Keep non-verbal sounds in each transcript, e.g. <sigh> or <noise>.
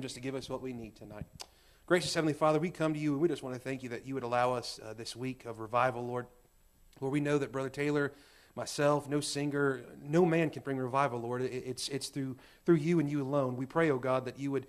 just to give us what we need tonight. Gracious Heavenly Father, we come to you and we just want to thank you that you would allow us uh, this week of revival, Lord. Lord, we know that Brother Taylor, myself, no singer, no man can bring revival, Lord. It, it's, it's through, through you and you alone. We pray, oh God, that you would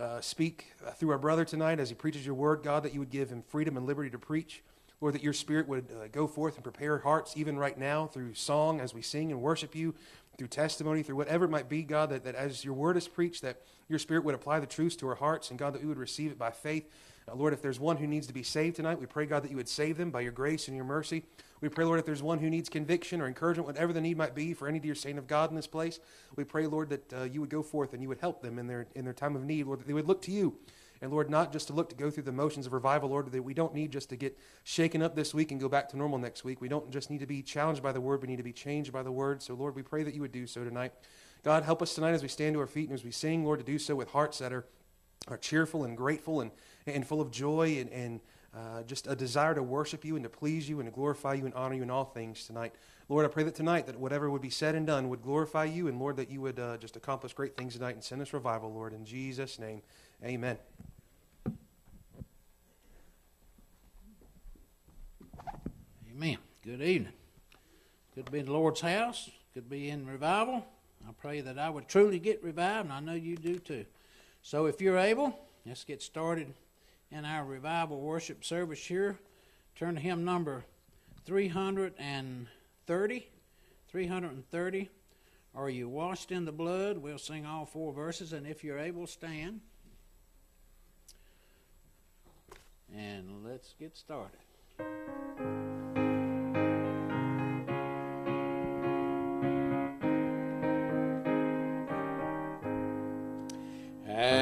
uh, speak uh, through our brother tonight as he preaches your word, God, that you would give him freedom and liberty to preach. Lord, that your spirit would uh, go forth and prepare hearts even right now through song as we sing and worship you, through testimony, through whatever it might be, God, that, that as your word is preached, that your spirit would apply the truths to our hearts, and God, that we would receive it by faith. Uh, Lord, if there's one who needs to be saved tonight, we pray, God, that you would save them by your grace and your mercy. We pray, Lord, if there's one who needs conviction or encouragement, whatever the need might be for any dear saint of God in this place, we pray, Lord, that uh, you would go forth and you would help them in their, in their time of need, Lord, that they would look to you. And Lord, not just to look to go through the motions of revival, Lord, that we don't need just to get shaken up this week and go back to normal next week. We don't just need to be challenged by the word, we need to be changed by the word. So, Lord, we pray that you would do so tonight. God, help us tonight as we stand to our feet and as we sing, Lord, to do so with hearts that are, are cheerful and grateful and, and full of joy and, and uh, just a desire to worship you and to please you and to glorify you and honor you in all things tonight. Lord, I pray that tonight that whatever would be said and done would glorify you, and Lord, that you would uh, just accomplish great things tonight and send us revival, Lord. In Jesus' name, amen. Amen. Good evening. To be in the Lord's house. To be in revival. I pray that I would truly get revived, and I know you do too. So if you're able, let's get started in our revival worship service here. Turn to hymn number 330. 330. Are you washed in the blood? We'll sing all four verses, and if you're able, stand. And let's get started.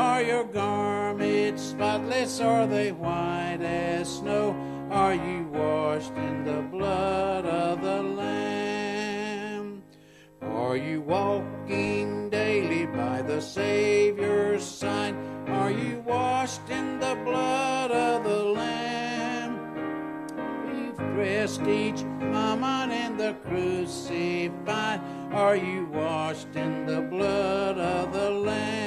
Are your garments spotless? Are they white as snow? Are you washed in the blood of the Lamb? Are you walking daily by the Savior's side? Are you washed in the blood of the Lamb? We've dressed each moment in the crucified. Are you washed in the blood of the Lamb?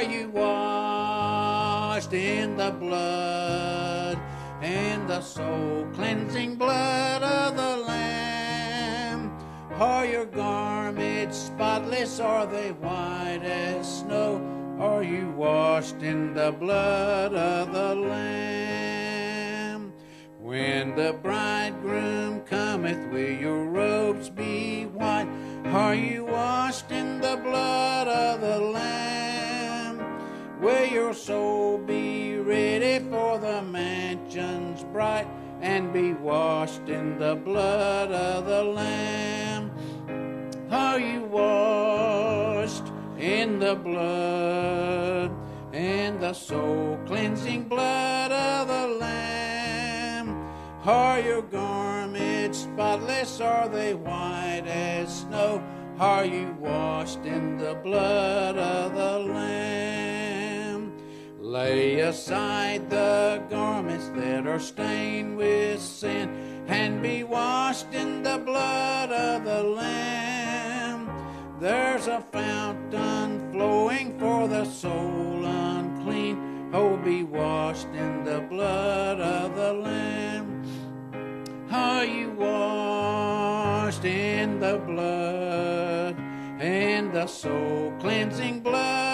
Are you washed in the blood and the soul cleansing blood of the Lamb? Are your garments spotless? Are they white as snow? Are you washed in the blood of the Lamb? When the bridegroom cometh, will your robes be white? Are you washed in the blood of the Lamb? Will your soul be ready for the mansions bright and be washed in the blood of the Lamb? Are you washed in the blood in the soul cleansing blood of the Lamb? Are your garments spotless? Are they white as snow? Are you washed in the blood of the Lamb? Lay aside the garments that are stained with sin and be washed in the blood of the Lamb. There's a fountain flowing for the soul unclean. Oh, be washed in the blood of the Lamb. Are you washed in the blood and the soul cleansing blood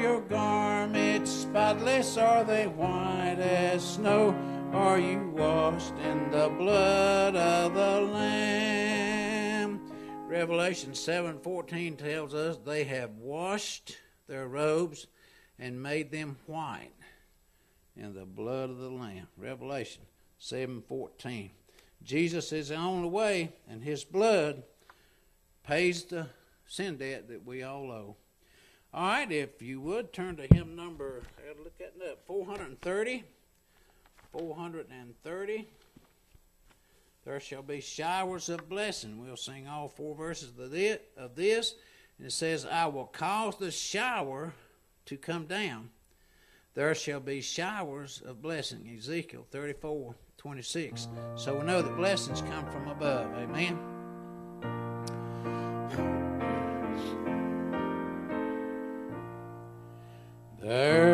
your garments spotless? Are they white as snow? Are you washed in the blood of the Lamb? Revelation 7:14 tells us they have washed their robes and made them white in the blood of the Lamb. Revelation 7:14. Jesus is the only way, and His blood pays the sin debt that we all owe. All right, if you would turn to hymn number, I gotta look at that up, 430. 430. There shall be showers of blessing. We'll sing all four verses of this. And it says, I will cause the shower to come down. There shall be showers of blessing. Ezekiel 34 26. So we know that blessings come from above. Amen.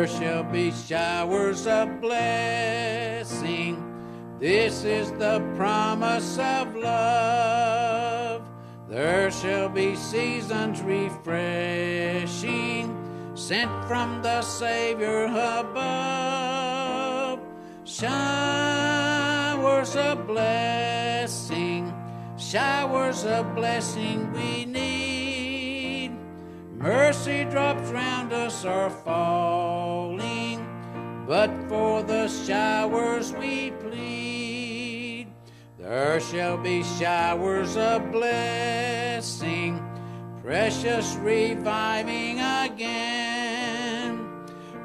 There shall be showers of blessing. This is the promise of love. There shall be seasons refreshing, sent from the Savior above. Showers of blessing, showers of blessing we need. Mercy drops round us are falling, but for the showers we plead. There shall be showers of blessing, precious reviving again.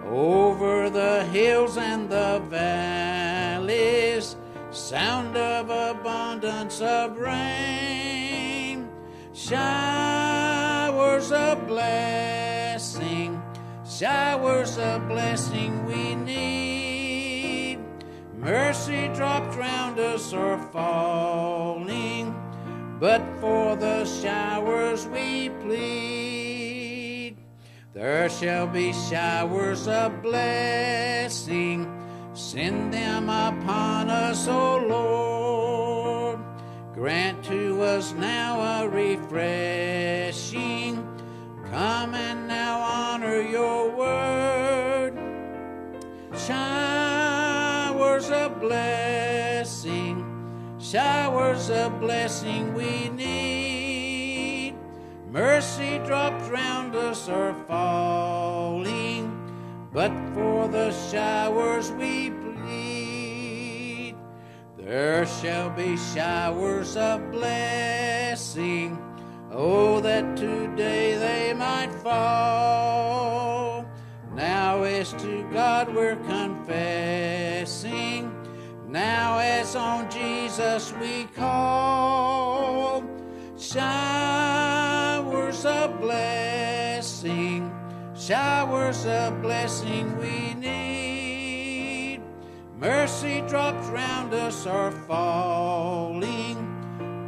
Over the hills and the valleys, sound of abundance of rain. Showers of blessing, showers of blessing we need. Mercy drops round us are falling, but for the showers we plead. There shall be showers of blessing, send them upon us, O Lord. Grant to us now a refreshing. Come and now honor your word. Showers of blessing, showers of blessing we need. Mercy drops round us are falling, but for the showers we plead. There shall be showers of blessing, oh, that today they might fall. Now as to God we're confessing, now as on Jesus we call. Showers of blessing, showers of blessing we need. Mercy drops round us are falling,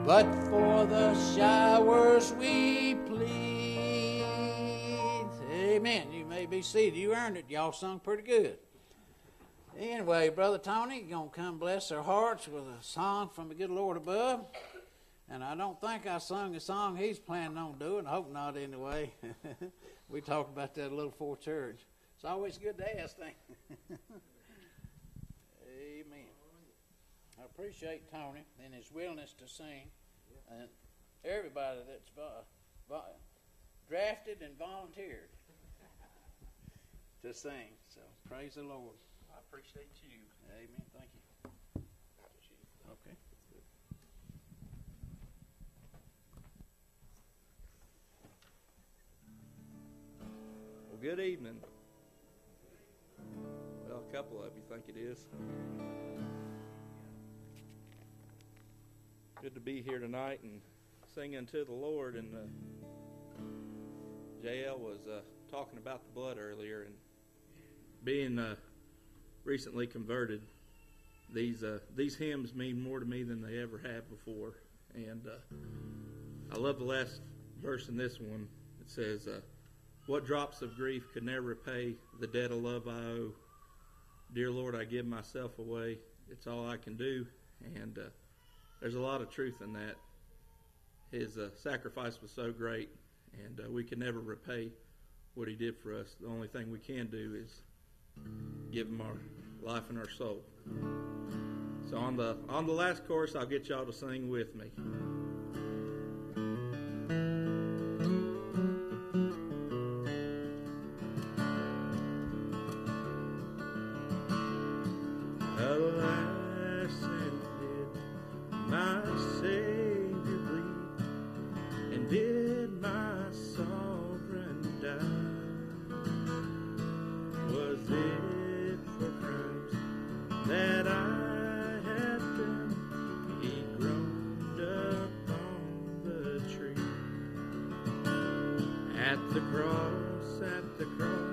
but for the showers we plead. Amen. You may be seated. You earned it. Y'all sung pretty good. Anyway, Brother Tony, going to come bless our hearts with a song from the good Lord above. And I don't think I sung a song he's planning on doing. I hope not, anyway. <laughs> we talked about that a little before church. It's always good to ask things. <laughs> Amen. I appreciate Tony and his willingness to sing, and everybody that's vo- vo- drafted and volunteered to sing. So praise the Lord. I appreciate you. Amen. Thank you. Okay. Well, good evening. Well, a couple of you think it is. Good to be here tonight and singing to the Lord. And uh, JL was uh, talking about the blood earlier and being uh, recently converted. These uh, these hymns mean more to me than they ever have before. And uh, I love the last verse in this one. It says. Uh, what drops of grief could never repay the debt of love I owe? Dear Lord, I give myself away. It's all I can do. And there's a lot of truth in that. His uh, sacrifice was so great, and uh, we can never repay what he did for us. The only thing we can do is give him our life and our soul. So on the on the last chorus, I'll get y'all to sing with me.